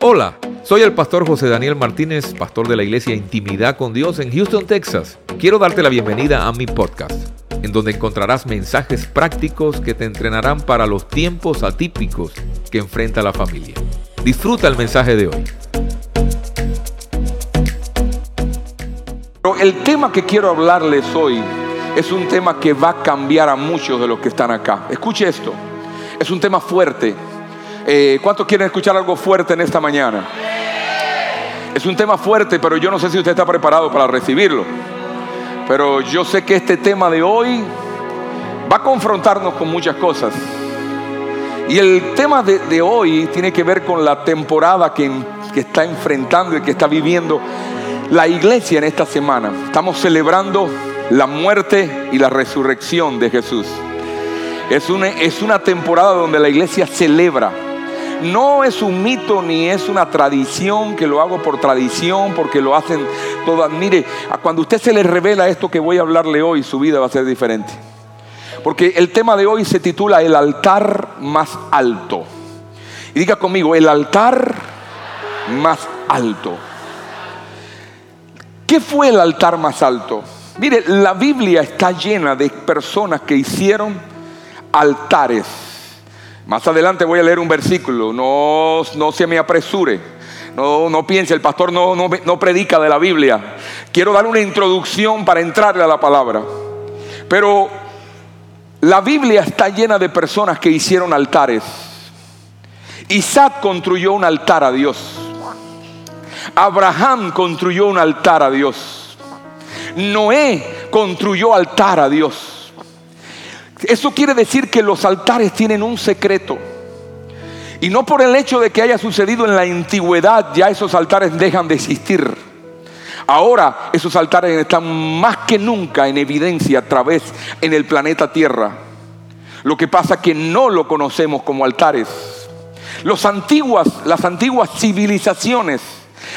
Hola, soy el pastor José Daniel Martínez, pastor de la iglesia Intimidad con Dios en Houston, Texas. Quiero darte la bienvenida a mi podcast, en donde encontrarás mensajes prácticos que te entrenarán para los tiempos atípicos que enfrenta la familia. Disfruta el mensaje de hoy. El tema que quiero hablarles hoy es un tema que va a cambiar a muchos de los que están acá. Escuche esto, es un tema fuerte eh, ¿Cuántos quieren escuchar algo fuerte en esta mañana? Es un tema fuerte, pero yo no sé si usted está preparado para recibirlo. Pero yo sé que este tema de hoy va a confrontarnos con muchas cosas. Y el tema de, hoy tiene que ver con la temporada que, que está enfrentando y que está viviendo la iglesia en esta semana. Estamos celebrando la muerte y la resurrección de Jesús. Es una, es una temporada donde la iglesia celebra no es un mito ni es una tradición que lo hago por tradición, porque lo hacen todas. Mire, cuando usted se le revela esto que voy a hablarle hoy, su vida va a ser diferente. Porque el tema de hoy se titula El altar más alto. Y diga conmigo, el altar más alto. ¿Qué fue el altar más alto? Mire, la Biblia está llena de personas que hicieron altares más adelante voy a leer un versículo, no, no se me apresure, no, no piense, el pastor no, no, no predica de la Biblia. Quiero dar una introducción para entrarle a la palabra. Pero la Biblia está llena de personas que hicieron altares. Isaac construyó un altar a Dios. Abraham construyó un altar a Dios. Noé construyó altar a Dios. Eso quiere decir que los altares tienen un secreto. Y no por el hecho de que haya sucedido en la antigüedad, ya esos altares dejan de existir. Ahora esos altares están más que nunca en evidencia a través en el planeta Tierra. Lo que pasa es que no lo conocemos como altares. Los las antiguas civilizaciones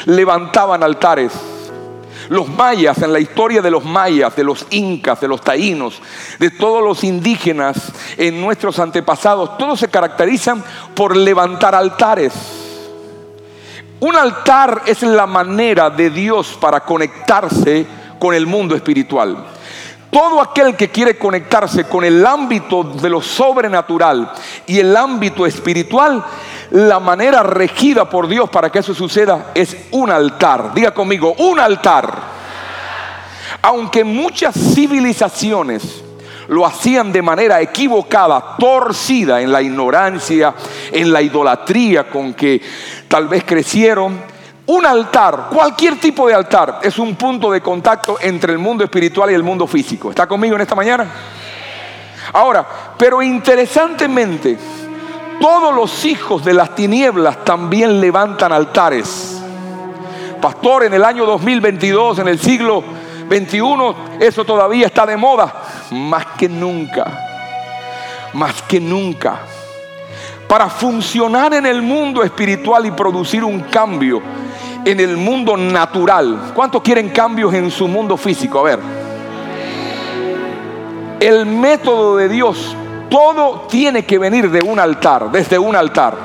levantaban altares los mayas, en la historia de los mayas, de los incas, de los taínos, de todos los indígenas en nuestros antepasados, todos se caracterizan por levantar altares. Un altar es la manera de Dios para conectarse con el mundo espiritual. Todo aquel que quiere conectarse con el ámbito de lo sobrenatural y el ámbito espiritual la manera regida por Dios para que eso suceda es un altar. Diga conmigo, un altar. Aunque muchas civilizaciones lo hacían de manera equivocada, torcida en la ignorancia, en la idolatría con que tal vez crecieron, un altar, cualquier tipo de altar, es un punto de contacto entre el mundo espiritual y el mundo físico. ¿Está conmigo en esta mañana? Ahora, pero interesantemente, todos los hijos de las tinieblas también levantan altares. Pastor, en el año 2022, en el siglo 21, eso todavía está de moda. Más que nunca. Más que nunca. Para funcionar en el mundo espiritual y producir un cambio en el mundo natural. ¿Cuántos quieren cambios en su mundo físico? A ver. El método de Dios todo tiene que venir de un altar, desde un altar.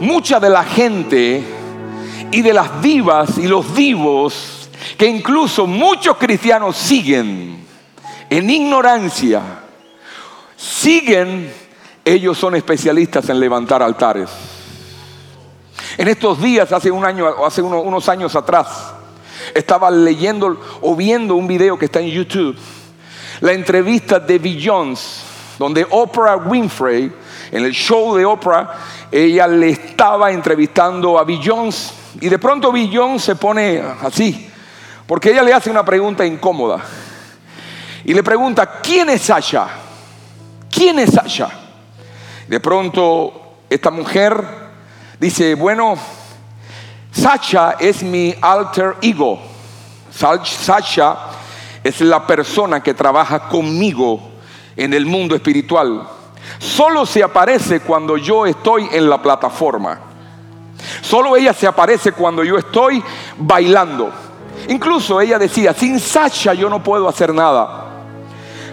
Mucha de la gente y de las divas y los divos que incluso muchos cristianos siguen en ignorancia, siguen, ellos son especialistas en levantar altares. En estos días, hace un año, hace unos años atrás, estaba leyendo o viendo un video que está en YouTube la entrevista de Bill Jones, donde Oprah Winfrey, en el show de Oprah, ella le estaba entrevistando a Bill Jones y de pronto Bill Jones se pone así, porque ella le hace una pregunta incómoda y le pregunta, ¿quién es Sasha? ¿Quién es Sasha? De pronto esta mujer dice, bueno, Sasha es mi alter ego. Sasha es la persona que trabaja conmigo en el mundo espiritual. Solo se aparece cuando yo estoy en la plataforma. Solo ella se aparece cuando yo estoy bailando. Incluso ella decía, sin Sasha yo no puedo hacer nada.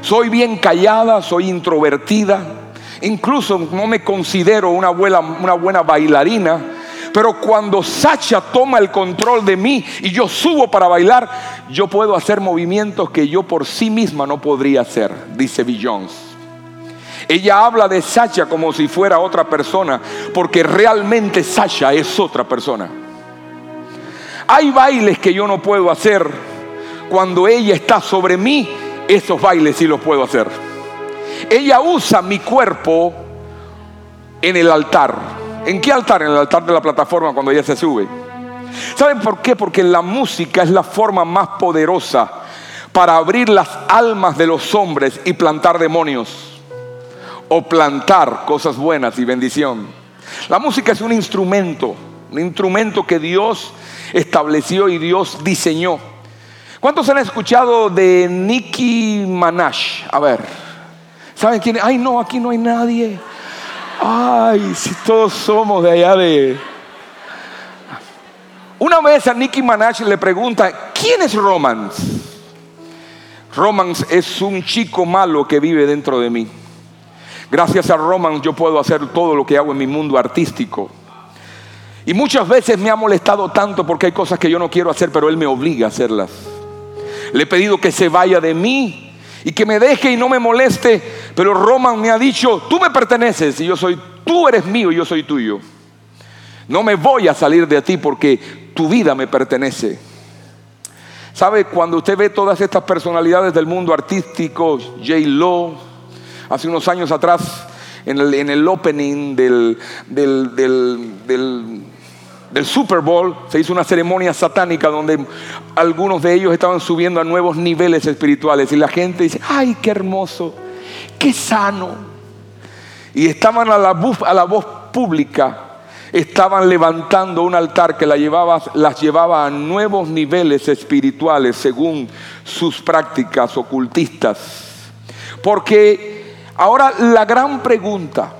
Soy bien callada, soy introvertida. Incluso no me considero una buena, bailarina. Pero cuando Sacha toma el control de mí y yo subo para bailar, yo puedo hacer movimientos que yo por sí misma no podría hacer, dice Bill Jones. Ella habla de Sacha como si fuera otra persona, porque realmente Sacha es otra persona. Hay bailes que yo no puedo hacer. Cuando ella está sobre mí, esos bailes sí los puedo hacer. Ella usa mi cuerpo en el altar. ¿En qué altar? En el altar de la plataforma cuando ella se sube. ¿Saben por qué? Porque la música es la forma más poderosa para abrir las almas de los hombres y plantar demonios. O plantar cosas buenas y bendición. La música es un instrumento, un instrumento que Dios estableció y Dios diseñó. ¿Cuántos han escuchado de Nicki Minaj? A ver, ¿saben quién? Ay, no, aquí no hay nadie. Ay, si todos somos de allá de... Una vez a Nicki Minaj le pregunta, ¿quién es Romance? Romance es un chico malo que vive dentro de mí. Gracias a Romance yo puedo hacer todo lo que hago en mi mundo artístico. Y muchas veces me ha molestado tanto porque hay cosas que yo no quiero hacer, pero Él me obliga a hacerlas. Le he pedido que se vaya de mí y que me deje y no me moleste, pero Roman me ha dicho, tú me perteneces y yo soy, tú eres mío y yo soy tuyo. No me voy a salir de ti porque tu vida me pertenece. ¿Sabe? Cuando usted ve todas estas personalidades del mundo artístico, J. Lo, hace unos años atrás, en el, en el opening del, del, Super Bowl, se hizo una ceremonia satánica donde algunos de ellos estaban subiendo a nuevos niveles espirituales y la gente dice, ay, qué hermoso, qué sano. Y estaban a la, voz, a la voz pública, estaban levantando un altar que las llevaba a nuevos niveles espirituales según sus prácticas ocultistas. Porque ahora la gran pregunta,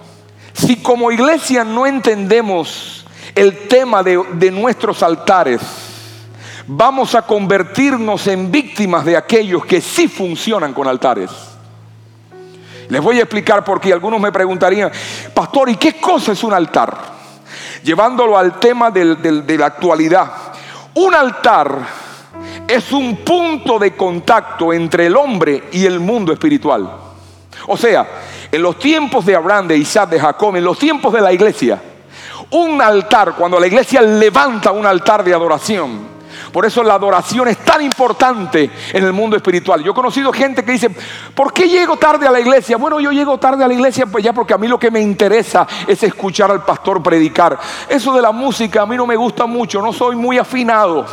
si como iglesia no entendemos el tema de, nuestros altares, vamos a convertirnos en víctimas de aquellos que sí funcionan con altares. Les voy a explicar por qué. Algunos me preguntarían, pastor, ¿y qué cosa es un altar? Llevándolo al tema de la actualidad. Un altar es un punto de contacto entre el hombre y el mundo espiritual. O sea, en los tiempos de Abraham, de Isaac, de Jacob, en los tiempos de la iglesia, un altar, cuando la iglesia levanta un altar de adoración, por eso la adoración es tan importante en el mundo espiritual. Yo he conocido gente que dice, ¿por qué llego tarde a la iglesia? Bueno, yo llego tarde a la iglesia pues ya porque a mí lo que me interesa es escuchar al pastor predicar. Eso de la música a mí no me gusta mucho, no soy muy afinado.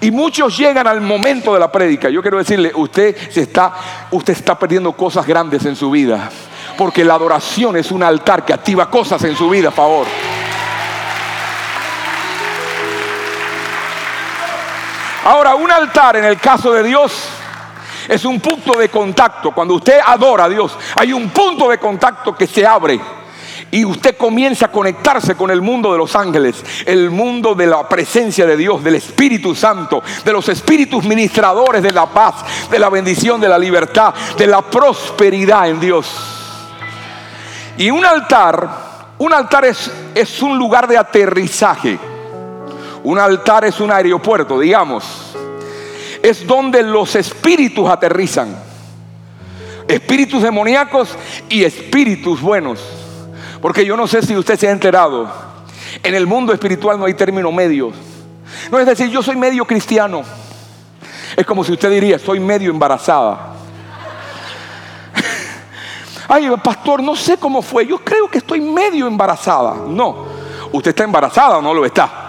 Y muchos llegan al momento de la prédica. Yo quiero decirle, usted se está usted está perdiendo cosas grandes en su vida, porque la adoración es un altar que activa cosas en su vida, a favor. Ahora, un altar en el caso de Dios es un punto de contacto. Cuando usted adora a Dios, hay un punto de contacto que se abre. Y usted comienza a conectarse con el mundo de los ángeles, el mundo de la presencia de Dios, del Espíritu Santo, de los espíritus ministradores de la paz, de la bendición, de la libertad, de la prosperidad en Dios. Y un altar, un altar es, es un lugar de aterrizaje. Un altar es un aeropuerto, digamos. Es donde los espíritus aterrizan. Espíritus demoníacos y espíritus buenos. Porque yo no sé si usted se ha enterado. En el mundo espiritual no hay término medio. No es decir, yo soy medio cristiano. Es como si usted diría, soy medio embarazada. Ay, pastor, no sé cómo fue. Yo creo que estoy medio embarazada. No, usted está embarazada o no lo está.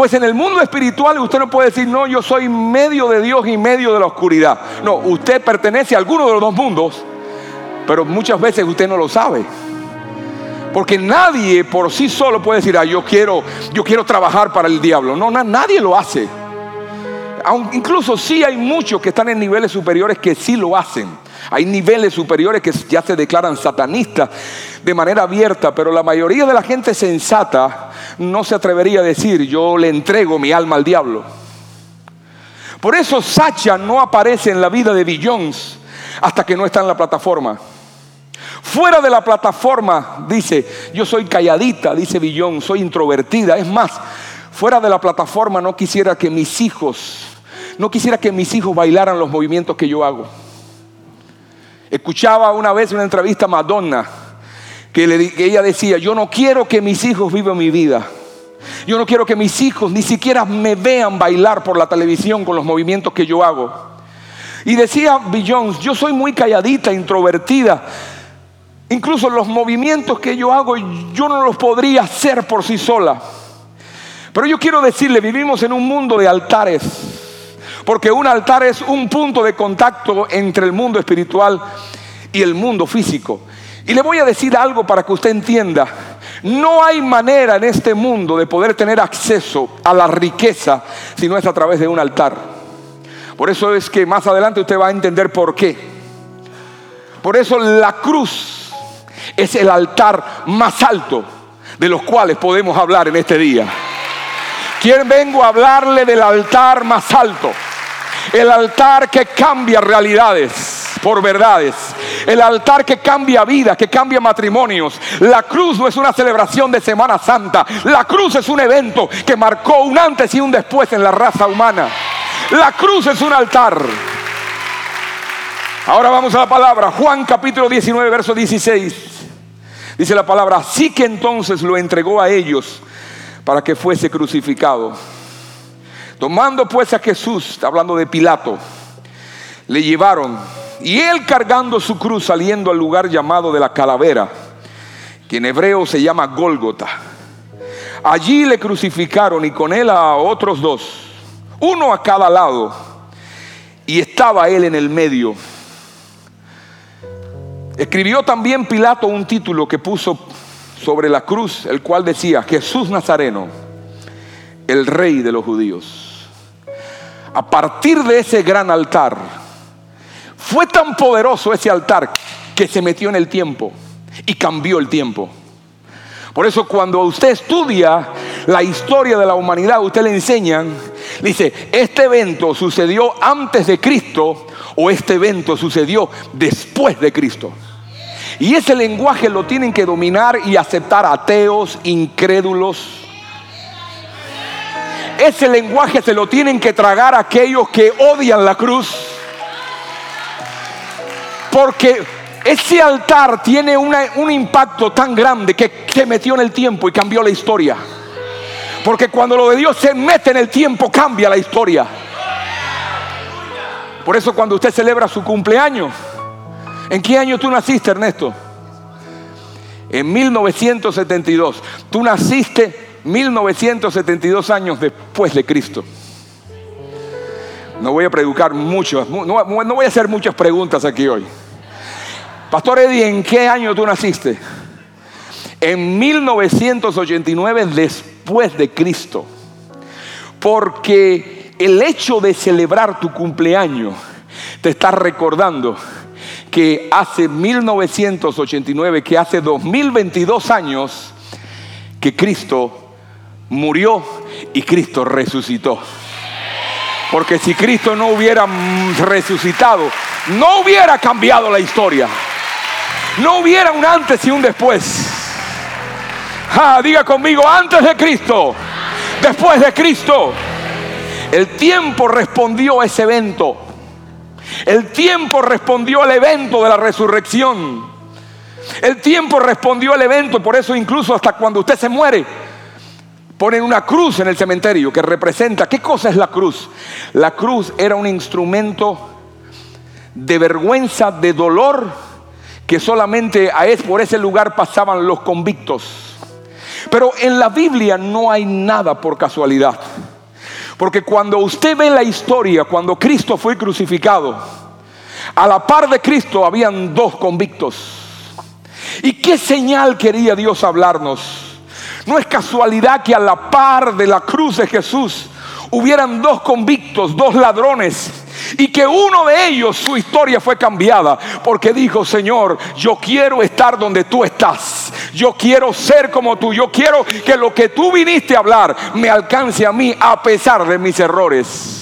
Pues en el mundo espiritual usted no puede decir, no, yo soy medio de Dios y medio de la oscuridad. No, usted pertenece a alguno de los dos mundos, pero muchas veces usted no lo sabe. Porque nadie por sí solo puede decir, ah, yo quiero, yo quiero trabajar para el diablo. No, nadie lo hace. incluso sí hay muchos que están en niveles superiores que sí lo hacen. Hay niveles superiores que ya se declaran satanistas de manera abierta, pero la mayoría de la gente sensata no se atrevería a decir, yo le entrego mi alma al diablo. Por eso Sacha no aparece en la vida de Billions hasta que no está en la plataforma. Fuera de la plataforma, dice, yo soy calladita, dice Billón, soy introvertida. Es más, fuera de la plataforma no quisiera que mis hijos, no quisiera que mis hijos bailaran los movimientos que yo hago. Escuchaba una vez una entrevista a Madonna que, ella decía, yo no quiero que mis hijos vivan mi vida. Yo no quiero que mis hijos ni siquiera me vean bailar por la televisión con los movimientos que yo hago. Y decía Bill yo soy muy calladita, introvertida. Incluso los movimientos que yo hago, yo no los podría hacer por sí sola. Pero yo quiero decirle, vivimos en un mundo de altares. Porque un altar es un punto de contacto entre el mundo espiritual y el mundo físico. Y le voy a decir algo para que usted entienda. No hay manera en este mundo de poder tener acceso a la riqueza si no es a través de un altar. Por eso es que más adelante usted va a entender por qué. Por eso la cruz es el altar más alto de los cuales podemos hablar en este día. ¿Quién vengo a hablarle del altar más alto? El altar que cambia realidades por verdades. El altar que cambia vida, que cambia matrimonios. La cruz no es una celebración de Semana Santa. La cruz es un evento que marcó un antes y un después en la raza humana. La cruz es un altar. Ahora vamos a la palabra. Juan capítulo 19, verso 16. Dice la palabra, así que entonces lo entregó a ellos para que fuese crucificado. Tomando pues a Jesús, hablando de Pilato, le llevaron y él cargando su cruz saliendo al lugar llamado de la calavera, que en hebreo se llama Gólgota. Allí le crucificaron y con él a otros dos, uno a cada lado, y estaba él en el medio. Escribió también Pilato un título que puso sobre la cruz, el cual decía, Jesús Nazareno, el rey de los judíos. A partir de ese gran altar, fue tan poderoso ese altar que se metió en el tiempo y cambió el tiempo. Por eso cuando usted estudia la historia de la humanidad, usted le enseñan, dice, este evento sucedió antes de Cristo o este evento sucedió después de Cristo. Y ese lenguaje lo tienen que dominar y aceptar ateos, incrédulos. Ese lenguaje se lo tienen que tragar aquellos que odian la cruz porque ese altar tiene un impacto tan grande que se metió en el tiempo y cambió la historia. Porque cuando lo de Dios se mete en el tiempo, cambia la historia. Por eso cuando usted celebra su cumpleaños, ¿en qué año tú naciste, Ernesto? En 1972. Tú naciste 1972 años después de Cristo. No voy a predicar mucho, no, voy a hacer muchas preguntas aquí hoy. Pastor Eddie, ¿en qué año tú naciste? En 1989 después de Cristo. Porque el hecho de celebrar tu cumpleaños te está recordando que hace 1989, que hace 2022 años, que Cristo murió y Cristo resucitó. Porque si Cristo no hubiera resucitado, no hubiera cambiado la historia. No hubiera un antes y un después. diga conmigo, antes de Cristo, después de Cristo. El tiempo respondió a ese evento. El tiempo respondió al evento de la resurrección. El tiempo respondió al evento, por eso incluso hasta cuando usted se muere, ponen una cruz en el cementerio que representa, ¿qué cosa es la cruz? La cruz era un instrumento de vergüenza, de dolor, que solamente a es, por ese lugar pasaban los convictos. Pero en la Biblia no hay nada por casualidad. Porque cuando usted ve la historia, cuando Cristo fue crucificado, a la par de Cristo habían dos convictos. ¿Y qué señal quería Dios hablarnos? No es casualidad que a la par de la cruz de Jesús hubieran dos convictos, dos ladrones, y que uno de ellos su historia fue cambiada porque dijo, Señor, yo quiero estar donde tú estás, yo quiero ser como tú, yo quiero que lo que tú viniste a hablar me alcance a mí a pesar de mis errores.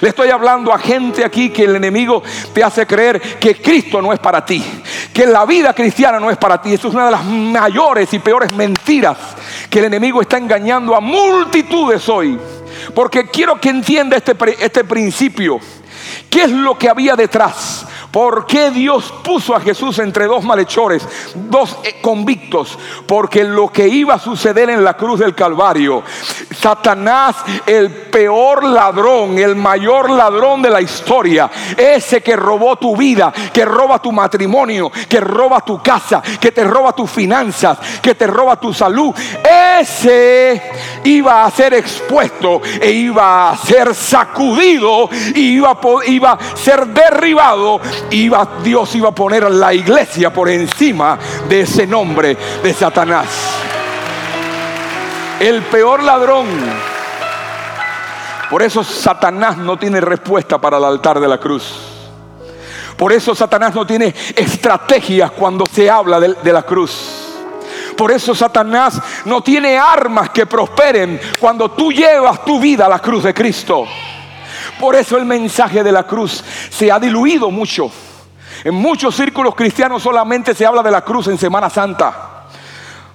Le estoy hablando a gente aquí que el enemigo te hace creer que Cristo no es para ti, que la vida cristiana no es para ti. Eso es una de las mayores y peores mentiras que el enemigo está engañando a multitudes hoy. Porque quiero que entienda este, este principio. ¿Qué es lo que había detrás? ¿Por qué Dios puso a Jesús entre dos malhechores, dos eh, convictos? Porque lo que iba a suceder en la cruz del Calvario, Satanás, el peor ladrón, el mayor ladrón de la historia, ese que robó tu vida, que roba tu matrimonio, que roba tu casa, que te roba tus finanzas, que te roba tu salud, ese iba a ser expuesto e iba a ser sacudido y iba a, iba a ser derribado iba, Dios iba a poner a la iglesia por encima de ese nombre de Satanás. El peor ladrón. Por eso Satanás no tiene respuesta para el altar de la cruz. Por eso Satanás no tiene estrategias cuando se habla de, de la cruz. Por eso Satanás no tiene armas que prosperen cuando tú llevas tu vida a la cruz de Cristo. Por eso el mensaje de la cruz se ha diluido mucho. En muchos círculos cristianos solamente se habla de la cruz en Semana Santa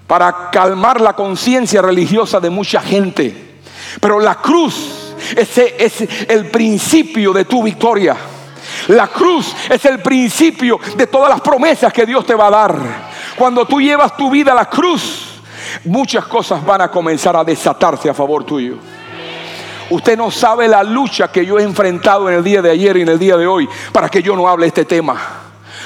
para calmar la conciencia religiosa de mucha gente. Pero la cruz es el principio de tu victoria. La cruz es el principio de todas las promesas que Dios te va a dar. Cuando tú llevas tu vida a la cruz, muchas cosas van a comenzar a desatarse a favor tuyo. Usted no sabe la lucha que yo he enfrentado en el día de ayer y en el día de hoy para que yo no hable este tema.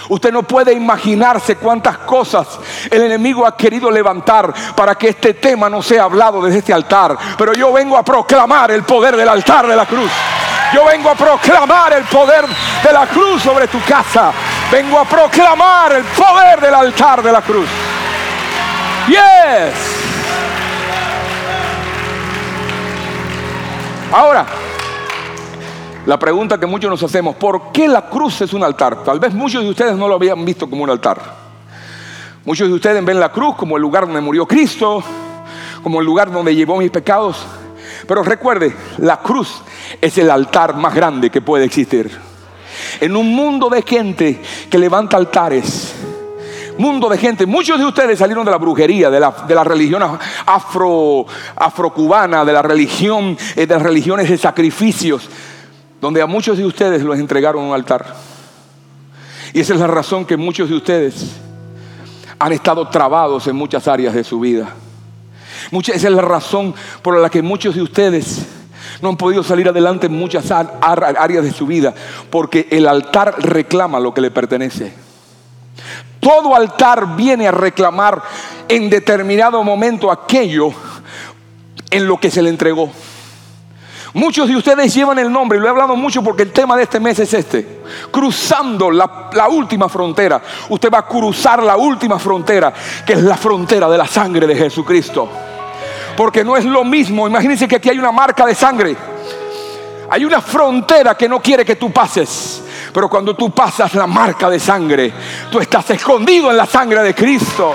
Usted no puede imaginarse cuántas cosas el enemigo ha querido levantar para que este tema no sea hablado desde este altar. Pero yo vengo a proclamar el poder del altar de la cruz. Yo vengo a proclamar el poder de la cruz sobre tu casa. Vengo a proclamar el poder del altar de la cruz. Yes. Ahora, la pregunta que muchos nos hacemos, ¿por qué la cruz es un altar? Tal vez muchos de ustedes no lo habían visto como un altar. Muchos de ustedes ven la cruz como el lugar donde murió Cristo, como el lugar donde llevó mis pecados. Pero recuerde, la cruz es el altar más grande que puede existir. En un mundo de gente que levanta altares, mundo de gente. Muchos de ustedes salieron de la brujería, de la, de la religión afro, afrocubana, de la religión, eh, de las religiones de sacrificios, donde a muchos de ustedes los entregaron un altar. Y esa es la razón que muchos de ustedes han estado trabados en muchas áreas de su vida. esa es la razón por la que muchos de ustedes no han podido salir adelante en muchas áreas de su vida, porque el altar reclama lo que le pertenece. Todo altar viene a reclamar en determinado momento aquello en lo que se le entregó. Muchos de ustedes llevan el nombre, y lo he hablado mucho porque el tema de este mes es este. Cruzando la, la, última frontera. Usted va a cruzar la última frontera, que es la frontera de la sangre de Jesucristo. Porque no es lo mismo, imagínense que aquí hay una marca de sangre. Hay una frontera que no quiere que tú pases. Pero cuando tú pasas la marca de sangre, tú estás escondido en la sangre de Cristo.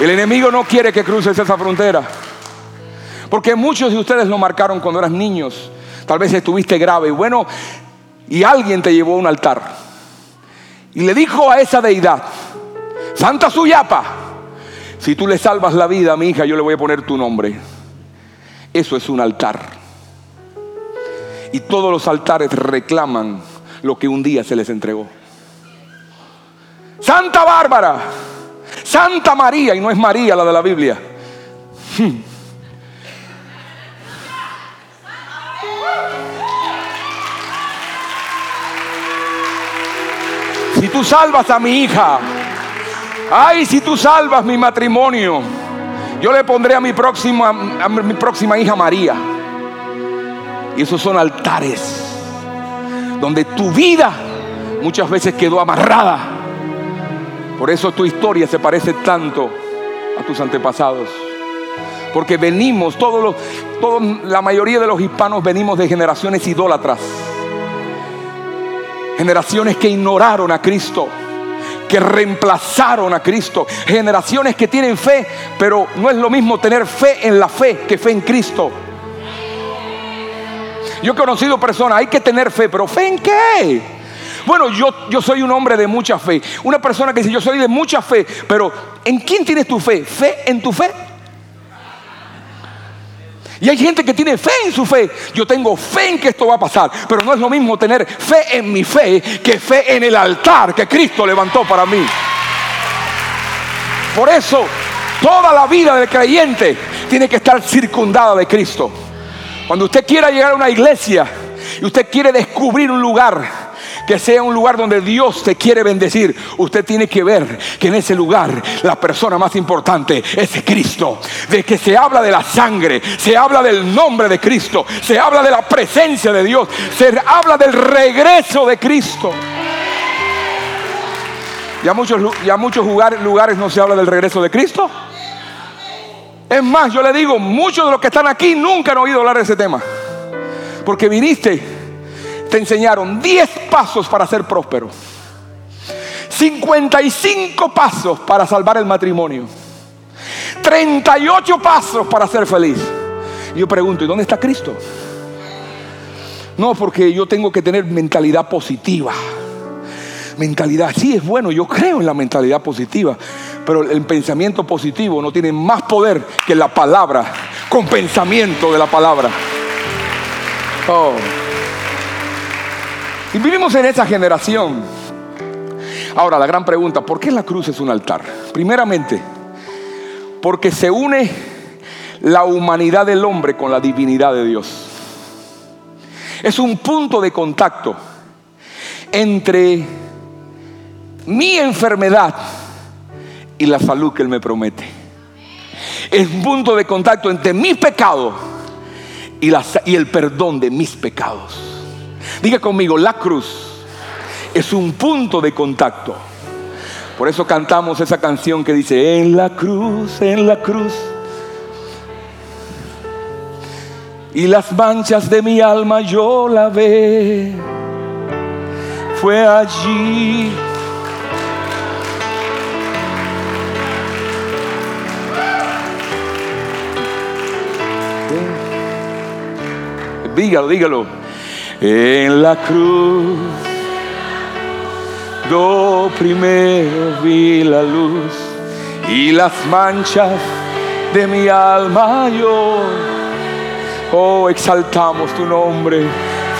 El enemigo no quiere que cruces esa frontera. Porque muchos de ustedes lo marcaron cuando eras niños. Tal vez estuviste grave. Bueno, y alguien te llevó a un altar. Y le dijo a esa deidad, Santa Suyapa, si tú le salvas la vida a mi hija, yo le voy a poner tu nombre. Eso es un altar. Y todos los altares reclaman lo que un día se les entregó. Santa Bárbara, Santa María, y no es María la de la Biblia. Hmm. Si tú salvas a mi hija, ay, si tú salvas mi matrimonio, yo le pondré a mi próxima, a mi próxima hija María. Y esos son altares donde tu vida muchas veces quedó amarrada. Por eso tu historia se parece tanto a tus antepasados. Porque venimos, todos los, todos, la mayoría de los hispanos venimos de generaciones idólatras. Generaciones que ignoraron a Cristo, que reemplazaron a Cristo. Generaciones que tienen fe, pero no es lo mismo tener fe en la fe que fe en Cristo. Yo he conocido personas, hay que tener fe, pero ¿fe en qué? Bueno, yo, yo soy un hombre de mucha fe. Una persona que dice, yo soy de mucha fe, pero ¿en quién tienes tu fe? ¿Fe en tu fe? Y hay gente que tiene fe en su fe. Yo tengo fe en que esto va a pasar. Pero no es lo mismo tener fe en mi fe que fe en el altar que Cristo levantó para mí. Por eso, toda la vida del creyente tiene que estar circundada de Cristo. Cuando usted quiera llegar a una iglesia y usted quiere descubrir un lugar que sea un lugar donde Dios te quiere bendecir, usted tiene que ver que en ese lugar la persona más importante es Cristo. De que se habla de la sangre, se habla del nombre de Cristo, se habla de la presencia de Dios, se habla del regreso de Cristo. Ya muchos, ya muchos lugares, no se habla del regreso de Cristo. Es más, yo le digo, muchos de los que están aquí nunca han oído hablar de ese tema. Porque viniste te enseñaron 10 pasos para ser próspero. 55 pasos para salvar el matrimonio. 38 pasos para ser feliz. yo pregunto, ¿y dónde está Cristo? No, porque yo tengo que tener mentalidad positiva. Mentalidad, sí es bueno, yo creo en la mentalidad positiva, pero el pensamiento positivo no tiene más poder que la palabra, con pensamiento de la palabra. Oh. Y vivimos en esa generación. Ahora, la gran pregunta, ¿por qué la cruz es un altar? Primeramente, porque se une la humanidad del hombre con la divinidad de Dios. Es un punto de contacto entre mi enfermedad y la salud que Él me promete. Es un punto de contacto entre mi pecado y, y el perdón de mis pecados. Diga conmigo, la cruz es un punto de contacto. Por eso cantamos esa canción que dice, en la cruz, en la cruz. Y las manchas de mi alma yo la ve. Fue allí. Dígalo, dígalo en la cruz. Do primero vi la luz y las manchas de mi alma yo. Oh, exaltamos tu nombre.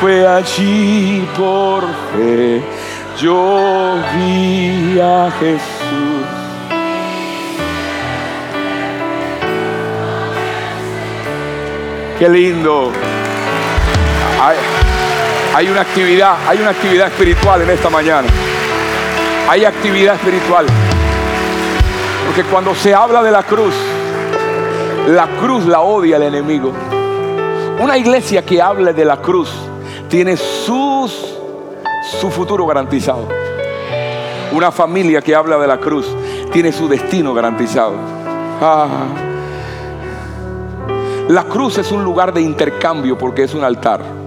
Fue allí por fe. Yo vi a Jesús. Qué lindo. Ay. Hay una actividad, hay una actividad espiritual en esta mañana. Hay actividad espiritual. Porque cuando se habla de la cruz, la cruz la odia el enemigo. Una iglesia que hable de la cruz tiene sus, su futuro garantizado. Una familia que habla de la cruz tiene su destino garantizado. Ah. La cruz es un lugar de intercambio porque es un altar.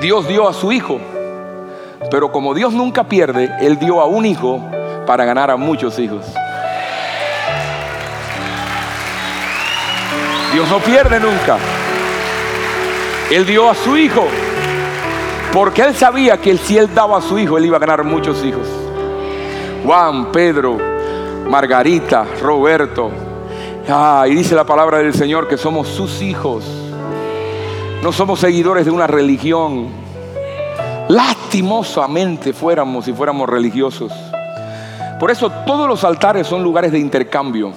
Dios dio a su hijo. Pero como Dios nunca pierde, Él dio a un hijo para ganar a muchos hijos. Dios no pierde nunca. Él dio a su hijo. Porque Él sabía que si Él daba a su hijo, Él iba a ganar muchos hijos. Juan, Pedro, Margarita, Roberto. Ah, y dice la palabra del Señor que somos sus hijos. No somos seguidores de una religión. Lastimosamente fuéramos si fuéramos religiosos. Por eso todos los altares son lugares de intercambio.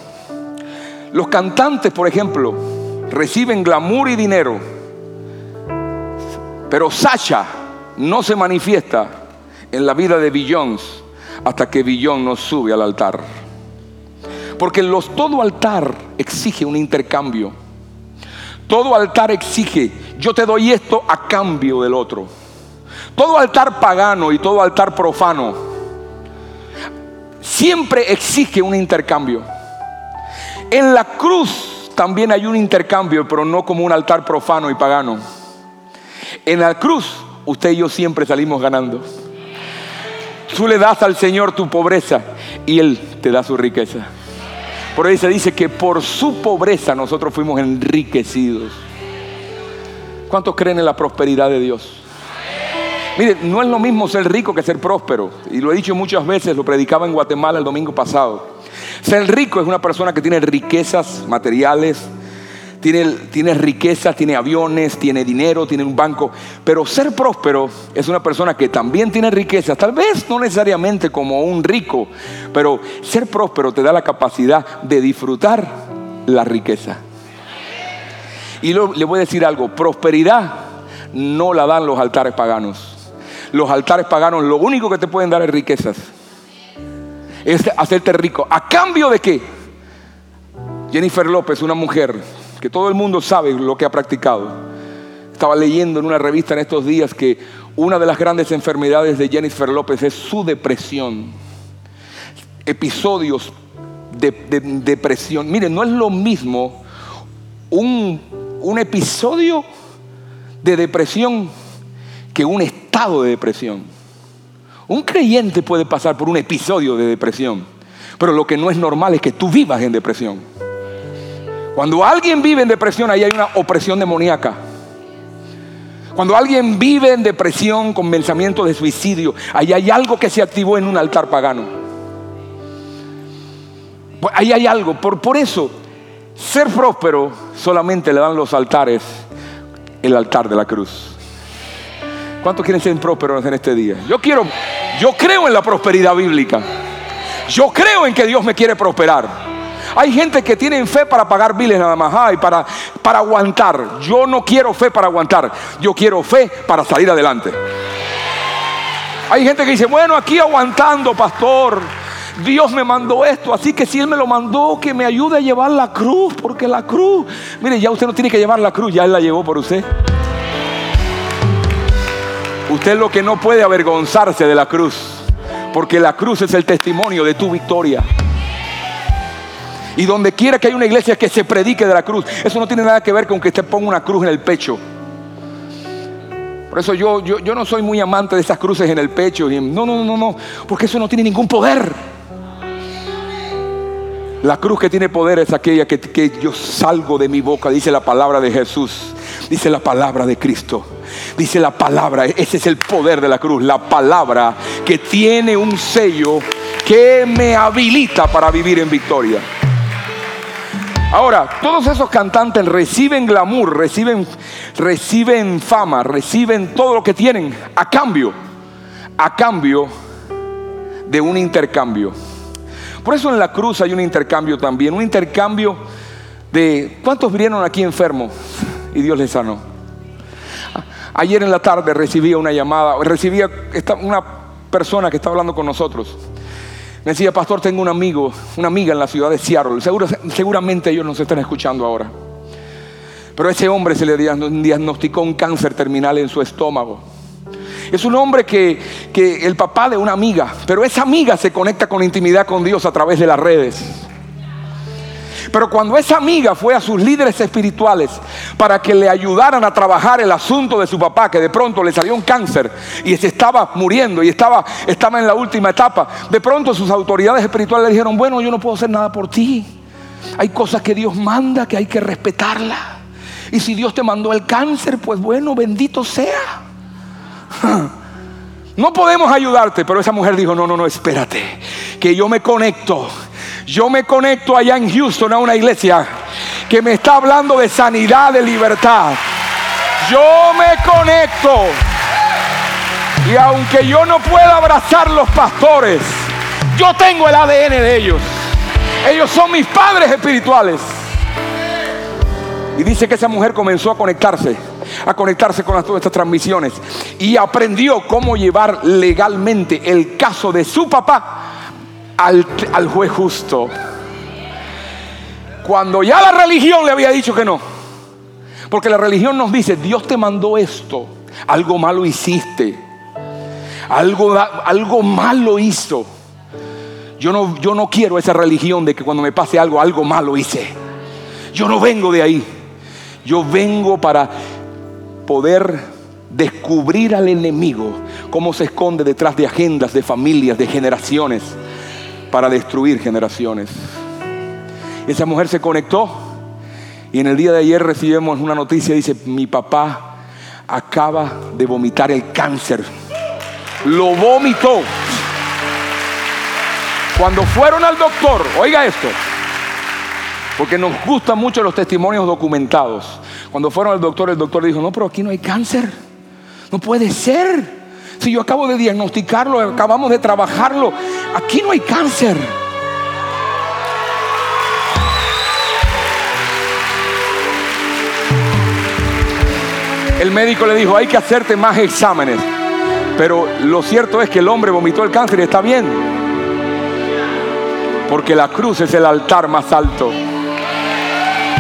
Los cantantes, por ejemplo, reciben glamour y dinero. Pero Sacha no se manifiesta en la vida de Billions hasta que Billon nos sube al altar. Porque los, todo altar exige un intercambio. Todo altar exige, yo te doy esto a cambio del otro. Todo altar pagano y todo altar profano siempre exige un intercambio. En la cruz también hay un intercambio, pero no como un altar profano y pagano. En la cruz usted y yo siempre salimos ganando. Tú le das al Señor tu pobreza y Él te da su riqueza. Por ahí se dice que por su pobreza nosotros fuimos enriquecidos. ¿Cuántos creen en la prosperidad de Dios? Mire, no es lo mismo ser rico que ser próspero. Y lo he dicho muchas veces, lo predicaba en Guatemala el domingo pasado. Ser rico es una persona que tiene riquezas materiales, tiene, riquezas, tiene aviones, tiene dinero, tiene un banco. Pero ser próspero es una persona que también tiene riquezas, tal vez no necesariamente como un rico, pero ser próspero te da la capacidad de disfrutar la riqueza. Y le voy a decir algo, prosperidad no la dan los altares paganos los altares paganos lo único que te pueden dar es riquezas. Es hacerte rico. ¿A cambio de qué? Jennifer López, una mujer que todo el mundo sabe lo que ha practicado. Estaba leyendo en una revista en estos días que una de las grandes enfermedades de Jennifer López es su depresión. Episodios de, depresión. Miren, no es lo mismo un, un episodio de depresión que un estado de depresión. Un creyente puede pasar por un episodio de depresión, pero lo que no es normal es que tú vivas en depresión. Cuando alguien vive en depresión, ahí hay una opresión demoníaca. Cuando alguien vive en depresión con pensamiento de suicidio, ahí hay algo que se activó en un altar pagano. Ahí hay algo. Por, por eso, ser próspero solamente le dan los altares, el altar de la cruz. ¿Cuántos quieren ser prósperos en este día? Yo quiero, yo creo en la prosperidad bíblica. Yo creo en que Dios me quiere prosperar. Hay gente que tiene fe para pagar biles nada más, ay, para, para aguantar. Yo no quiero fe para aguantar, yo quiero fe para salir adelante. Hay gente que dice, bueno, aquí aguantando, pastor. Dios me mandó esto, así que si Él me lo mandó, que me ayude a llevar la cruz, porque la cruz, mire, ya usted no tiene que llevar la cruz, ya Él la llevó por usted. Usted es lo que no puede avergonzarse de la cruz, porque la cruz es el testimonio de tu victoria. Y donde quiera que haya una iglesia que se predique de la cruz, eso no tiene nada que ver con que usted ponga una cruz en el pecho. Por eso yo, yo, yo no soy muy amante de esas cruces en el pecho. No, no, no, no, porque eso no tiene ningún poder. La cruz que tiene poder es aquella que, que yo salgo de mi boca, dice la palabra de Jesús, dice la palabra de Cristo. Dice la palabra, ese es el poder de la cruz, la palabra que tiene un sello que me habilita para vivir en victoria. Ahora, todos esos cantantes reciben glamour, reciben, reciben fama, reciben todo lo que tienen a cambio, a cambio de un intercambio. Por eso en la cruz hay un intercambio también, un intercambio de ¿cuántos vinieron aquí enfermos y Dios les sanó? Ayer en la tarde recibía una llamada, recibía una persona que está hablando con nosotros. Me decía, pastor, tengo un amigo, una amiga en la ciudad de Seattle. seguramente ellos nos están escuchando ahora. Pero a ese hombre se le diagnosticó un cáncer terminal en su estómago. Es un hombre que, que el papá de una amiga, pero esa amiga se conecta con intimidad con Dios a través de las redes. Pero cuando esa amiga fue a sus líderes espirituales para que le ayudaran a trabajar el asunto de su papá, que de pronto le salió un cáncer y se estaba muriendo y estaba, estaba en la última etapa, de pronto sus autoridades espirituales le dijeron, bueno, yo no puedo hacer nada por ti. Hay cosas que Dios manda que hay que respetarla. Y si Dios te mandó el cáncer, pues bueno, bendito sea. No podemos ayudarte, pero esa mujer dijo, no, no, no, espérate, que yo me conecto yo me conecto allá en Houston a una iglesia que me está hablando de sanidad, de libertad. Yo me conecto. Y aunque yo no pueda abrazar los pastores, yo tengo el ADN de ellos. Ellos son mis padres espirituales. Y dice que esa mujer comenzó a conectarse, a conectarse con todas estas transmisiones y aprendió cómo llevar legalmente el caso de su papá al, juez justo. Cuando ya la religión le había dicho que no. Porque la religión nos dice, Dios te mandó esto, algo malo hiciste, algo, algo malo hizo. Yo no, yo no quiero esa religión de que cuando me pase algo, algo malo hice. Yo no vengo de ahí. Yo vengo para poder descubrir al enemigo, cómo se esconde detrás de agendas, de familias, de generaciones para destruir generaciones. Esa mujer se conectó y en el día de ayer recibimos una noticia, dice, mi papá acaba de vomitar el cáncer lo vomitó. Cuando fueron al doctor, oiga esto, porque nos gustan mucho los testimonios documentados. Cuando fueron al doctor, el doctor dijo, no, pero aquí no hay cáncer. No puede ser. Si yo acabo de diagnosticarlo, acabamos de trabajarlo, aquí no hay cáncer. El médico le dijo, hay que hacerte más exámenes. Pero lo cierto es que el hombre vomitó el cáncer y está bien. Porque la cruz es el altar más alto.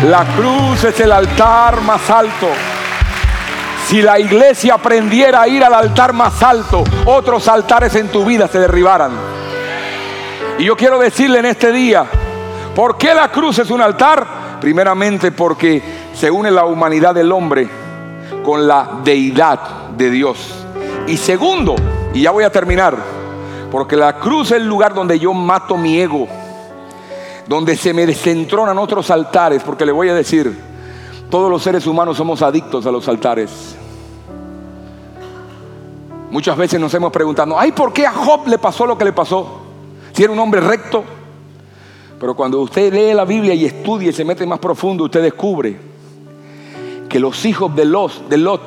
La cruz es el altar más alto. Si la iglesia aprendiera a ir al altar más alto, otros altares en tu vida se derribaran. Y yo quiero decirle en este día, ¿por qué la cruz es un altar? Primeramente porque se une la humanidad del hombre con la deidad de Dios. Y segundo, y ya voy a terminar, porque la cruz es el lugar donde yo mato mi ego, donde se me desentronan otros altares, porque le voy a decir, todos los seres humanos somos adictos a los altares. Muchas veces nos hemos preguntado, ay, ¿por qué a Job le pasó lo que le pasó? Si era un hombre recto. Pero cuando usted lee la Biblia y estudia y se mete más profundo, usted descubre que los hijos de Lot, de Lot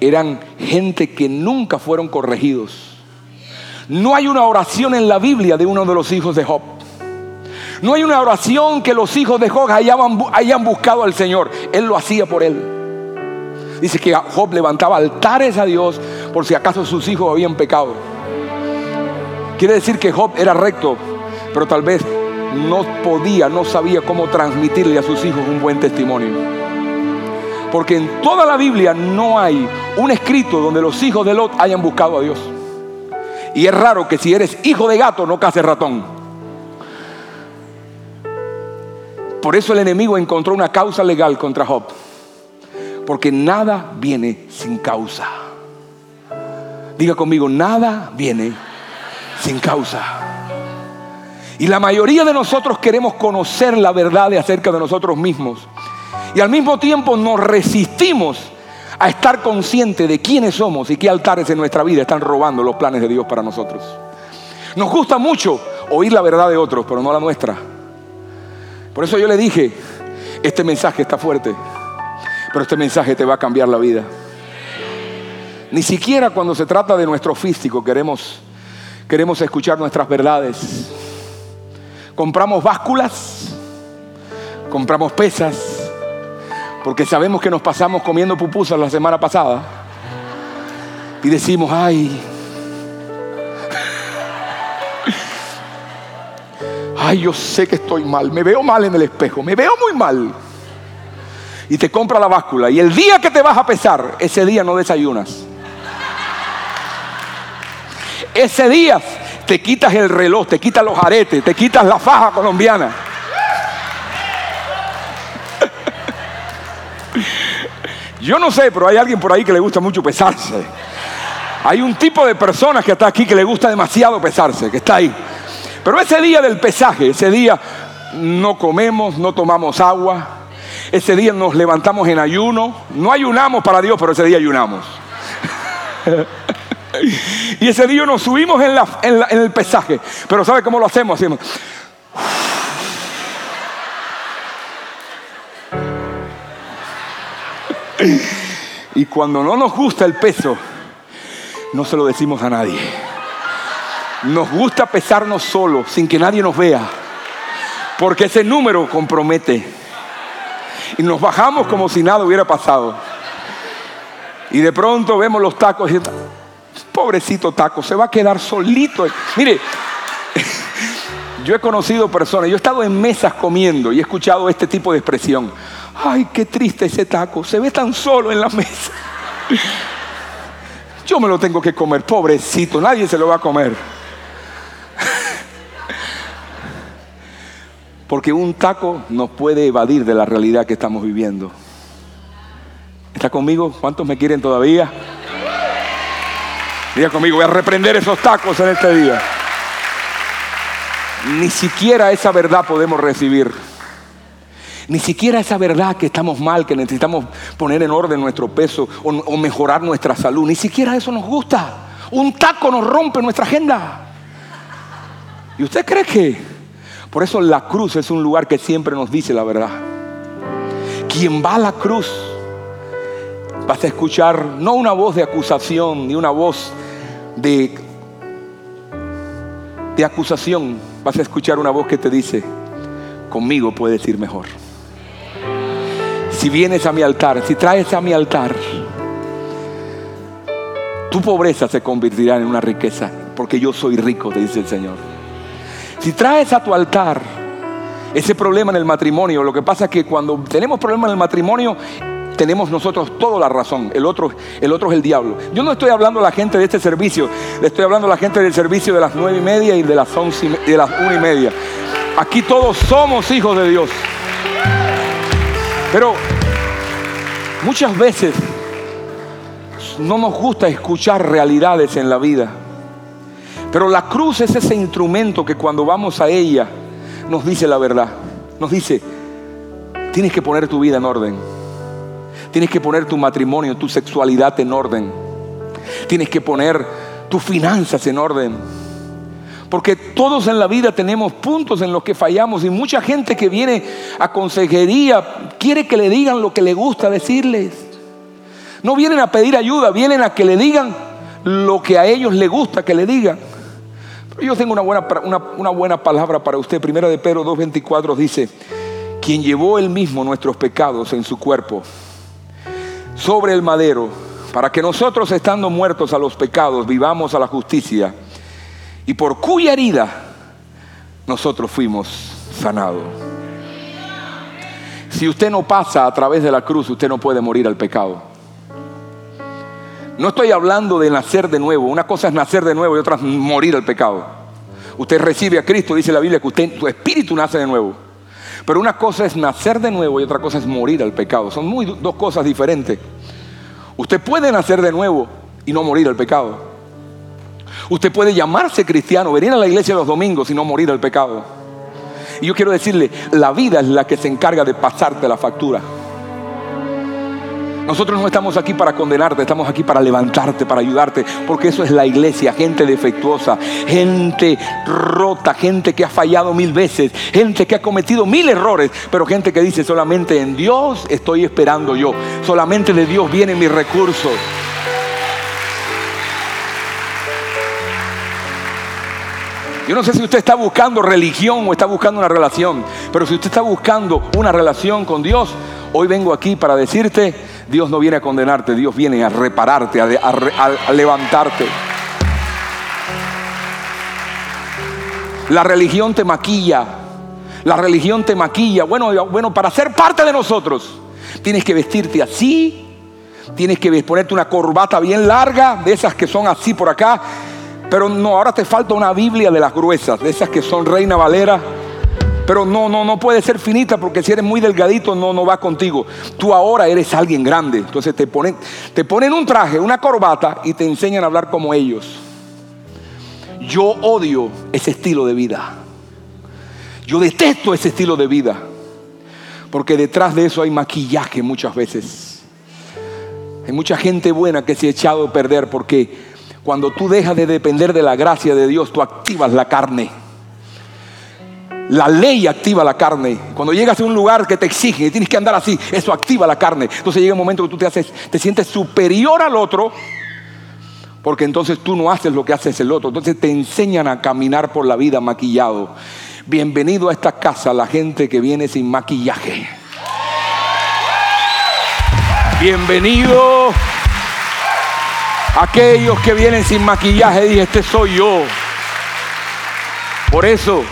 eran gente que nunca fueron corregidos. No hay una oración en la Biblia de uno de los hijos de Job. No hay una oración que los hijos de Job hayan, hayan buscado al Señor. Él lo hacía por él. Dice que Job levantaba altares a Dios por si acaso sus hijos habían pecado. Quiere decir que Job era recto, pero tal vez no podía, no sabía cómo transmitirle a sus hijos un buen testimonio. Porque en toda la Biblia no hay un escrito donde los hijos de Lot hayan buscado a Dios. Y es raro que si eres hijo de gato no cases ratón. Por eso el enemigo encontró una causa legal contra Job. Porque nada viene sin causa. Diga conmigo, nada viene sin causa. Y la mayoría de nosotros queremos conocer la verdad de acerca de nosotros mismos. Y al mismo tiempo nos resistimos a estar conscientes de quiénes somos y qué altares en nuestra vida están robando los planes de Dios para nosotros. Nos gusta mucho oír la verdad de otros, pero no la nuestra. Por eso yo le dije, este mensaje está fuerte, pero este mensaje te va a cambiar la vida. Ni siquiera cuando se trata de nuestro físico queremos, queremos escuchar nuestras verdades. Compramos básculas, compramos pesas, porque sabemos que nos pasamos comiendo pupusas la semana pasada. Y decimos, ay, ay, yo sé que estoy mal, me veo mal en el espejo, me veo muy mal. Y te compra la báscula. Y el día que te vas a pesar, ese día no desayunas. Ese día te quitas el reloj, te quitas los aretes, te quitas la faja colombiana. Yo no sé, pero hay alguien por ahí que le gusta mucho pesarse. Hay un tipo de personas que está aquí que le gusta demasiado pesarse, que está ahí. Pero ese día del pesaje, ese día no comemos, no tomamos agua. Ese día nos levantamos en ayuno. No ayunamos para Dios, pero ese día ayunamos. y ese día nos subimos en, en el pesaje. Pero ¿sabe cómo lo hacemos? Y cuando no nos gusta el peso, no se lo decimos a nadie. Nos gusta pesarnos solos, sin que nadie nos vea. Porque ese número compromete. Y nos bajamos como si nada hubiera pasado. Y de pronto vemos los tacos y pobrecito taco, se va a quedar solito. Mire, yo he conocido personas, yo he estado en mesas comiendo y he escuchado este tipo de expresión ay, qué triste ese taco, se ve tan solo en la mesa. Yo me lo tengo que comer, pobrecito, nadie se lo va a comer. Porque un taco nos puede evadir de la realidad que estamos viviendo. ¿Está conmigo? ¿Cuántos me quieren todavía? Diga conmigo, voy a reprender esos tacos en este día. Ni siquiera esa verdad podemos recibir. Ni siquiera esa verdad que estamos mal, que necesitamos poner en orden nuestro peso o, mejorar nuestra salud. Ni siquiera eso nos gusta. Un taco nos rompe nuestra agenda. ¿Y usted cree que? Por eso la cruz es un lugar que siempre nos dice la verdad. Quien va a la cruz vas a escuchar no una voz de acusación ni una voz de, acusación, vas a escuchar una voz que te dice, conmigo puedes ir mejor. Si vienes a mi altar, si traes a mi altar, tu pobreza se convertirá en una riqueza, porque yo soy rico, te dice el Señor. Si traes a tu altar ese problema en el matrimonio, lo que pasa es que cuando tenemos problemas en el matrimonio, tenemos nosotros toda la razón. El otro, el otro es el diablo. Yo no estoy hablando a la gente de este servicio, le estoy hablando a la gente del servicio de las nueve y media y de las once y de las una y media. Aquí todos somos hijos de Dios. Pero muchas veces no nos gusta escuchar realidades en la vida. Pero la cruz es ese instrumento que cuando vamos a ella nos dice la verdad. Nos dice, tienes que poner tu vida en orden. Tienes que poner tu matrimonio, tu sexualidad en orden. Tienes que poner tus finanzas en orden. Porque todos en la vida tenemos puntos en los que fallamos y mucha gente que viene a consejería quiere que le digan lo que le gusta decirles. No vienen a pedir ayuda, vienen a que le digan lo que a ellos les gusta que le digan. Pero yo tengo una buena, una, buena palabra para usted. Primera de Pedro 2.24 dice, quien llevó él mismo nuestros pecados en su cuerpo sobre el madero, para que nosotros estando muertos a los pecados vivamos a la justicia y por cuya herida nosotros fuimos sanados. Si usted no pasa a través de la cruz, usted no puede morir al pecado. No estoy hablando de nacer de nuevo. Una cosa es nacer de nuevo y otra es morir al pecado. Usted recibe a Cristo, dice la Biblia, que usted, su espíritu nace de nuevo. Pero una cosa es nacer de nuevo y otra cosa es morir al pecado. Son muy, dos cosas diferentes. Usted puede nacer de nuevo y no morir al pecado. Usted puede llamarse cristiano, venir a la iglesia los domingos y no morir al pecado. Y yo quiero decirle, la vida es la que se encarga de pasarte la factura. Nosotros no estamos aquí para condenarte, estamos aquí para levantarte, para ayudarte, porque eso es la iglesia, gente defectuosa, gente rota, gente que ha fallado mil veces, gente que ha cometido mil errores, pero gente que dice solamente en Dios estoy esperando yo, solamente de Dios vienen mis recursos. Yo no sé si usted está buscando religión o está buscando una relación, pero si usted está buscando una relación con Dios, hoy vengo aquí para decirte, Dios no viene a condenarte, Dios viene a repararte, a, levantarte. La religión te maquilla, la religión te maquilla. Bueno, bueno, para ser parte de nosotros, tienes que vestirte así, tienes que ponerte una corbata bien larga, de esas que son así por acá, pero no, ahora te falta una Biblia de las gruesas, de esas que son Reina Valera. Pero no, no, no puede ser finita porque si eres muy delgadito no, no va contigo. Tú ahora eres alguien grande. Entonces te ponen, te ponen un traje, una corbata y te enseñan a hablar como ellos. Yo odio ese estilo de vida. Yo detesto ese estilo de vida. Porque detrás de eso hay maquillaje muchas veces. Hay mucha gente buena que se ha echado a perder porque cuando tú dejas de depender de la gracia de Dios, tú activas la carne. La ley activa la carne. Cuando llegas a un lugar que te exige y tienes que andar así, eso activa la carne. Entonces llega un momento que tú te, haces, te sientes superior al otro, porque entonces tú no haces lo que haces el otro. Entonces te enseñan a caminar por la vida maquillado. Bienvenido a esta casa la gente que viene sin maquillaje. Bienvenido Aquellos que vienen sin maquillaje, dije, este soy yo. Por eso,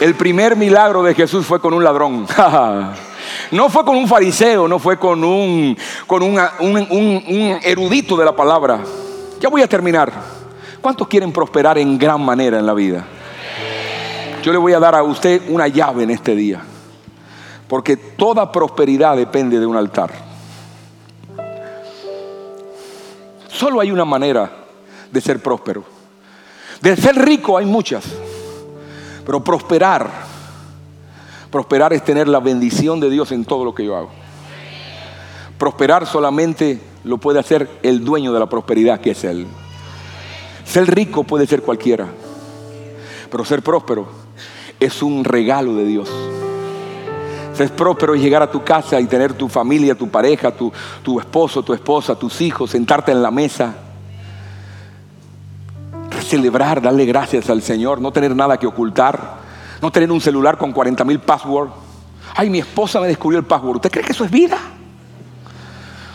el primer milagro de Jesús fue con un ladrón. No fue con un fariseo, no fue con un, con un, un, erudito de la palabra. Ya voy a terminar. ¿Cuántos quieren prosperar en gran manera en la vida? Yo le voy a dar a usted una llave en este día. Porque toda prosperidad depende de un altar. Solo hay una manera de ser próspero. De ser rico hay muchas. Pero prosperar, prosperar es tener la bendición de Dios en todo lo que yo hago. Prosperar solamente lo puede hacer el dueño de la prosperidad, que es Él. Ser rico puede ser cualquiera, pero ser próspero es un regalo de Dios. Ser próspero es llegar a tu casa y tener tu familia, tu pareja, tu, tu esposo, tu esposa, tus hijos, sentarte en la mesa, celebrar, darle gracias al Señor, no tener nada que ocultar, no tener un celular con 40 mil passwords. Ay, mi esposa me descubrió el password. ¿Usted cree que eso es vida?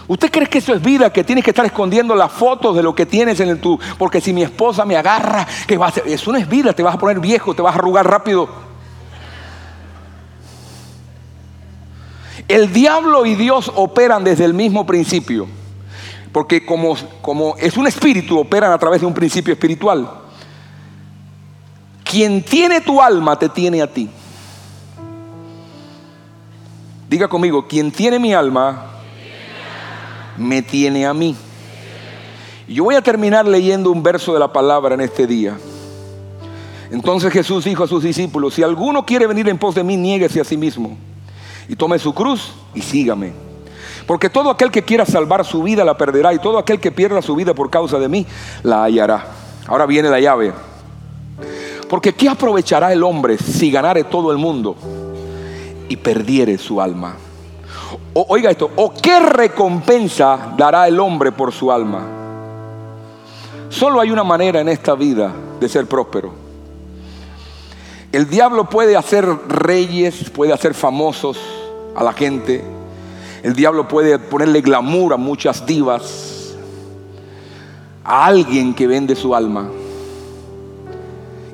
¿Usted cree que eso es vida? Que tienes que estar escondiendo las fotos de lo que tienes en el tu. Porque si mi esposa me agarra, ¿qué va a hacer? Eso no es vida, te vas a poner viejo, te vas a arrugar rápido. El diablo y Dios operan desde el mismo principio. Porque como, como es un espíritu, operan a través de un principio espiritual. Quien tiene tu alma te tiene a ti. Diga conmigo, quien tiene mi alma me tiene a mí. Yo voy a terminar leyendo un verso de la palabra en este día. Entonces Jesús dijo a sus discípulos, si alguno quiere venir en pos de mí, niéguese a sí mismo y tome su cruz y sígame. Porque todo aquel que quiera salvar su vida la perderá y todo aquel que pierda su vida por causa de mí la hallará. Ahora viene la llave. Porque ¿qué aprovechará el hombre si ganare todo el mundo y perdiere su alma? oiga esto, ¿o qué recompensa dará el hombre por su alma? Solo hay una manera en esta vida de ser próspero. El diablo puede hacer reyes, puede hacer famosos a la gente. El diablo puede ponerle glamour a muchas divas, a alguien que vende su alma.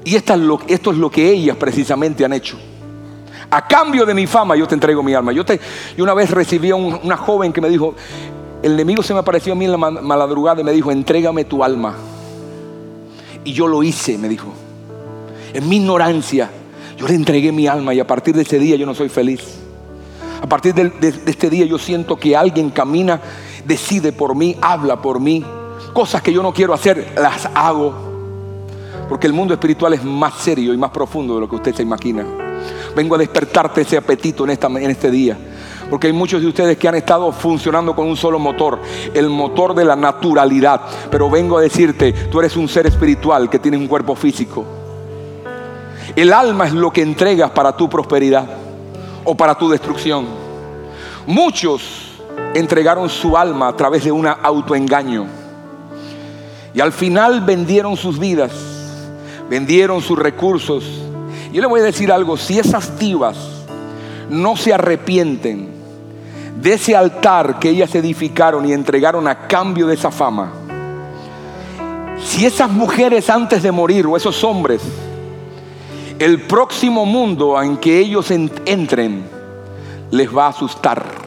Y esto es lo que ellas precisamente han hecho. A cambio de mi fama yo te entrego mi alma. Yo, te, una vez recibí a una joven que me dijo, el enemigo se me apareció a mí en la madrugada y me dijo, entrégame tu alma. Y yo lo hice, me dijo. En mi ignorancia, yo le entregué mi alma y a partir de ese día yo no soy feliz. A partir de, este día yo siento que alguien camina, decide por mí, habla por mí. Cosas que yo no quiero hacer, las hago. Porque el mundo espiritual es más serio y más profundo de lo que usted se imagina. Vengo a despertarte ese apetito en, en este día. Porque hay muchos de ustedes que han estado funcionando con un solo motor, el motor de la naturalidad. Pero vengo a decirte, tú eres un ser espiritual que tiene un cuerpo físico. El alma es lo que entregas para tu prosperidad o para tu destrucción. Muchos entregaron su alma a través de un autoengaño. Y al final vendieron sus vidas, vendieron sus recursos, yo le voy a decir algo, si esas divas no se arrepienten de ese altar que ellas edificaron y entregaron a cambio de esa fama, si esas mujeres antes de morir o esos hombres, el próximo mundo en que ellos entren les va a asustar